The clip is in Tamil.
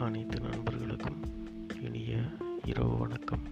அனைத்து நண்பர்களுக்கும் இனிய இரவு வணக்கம்.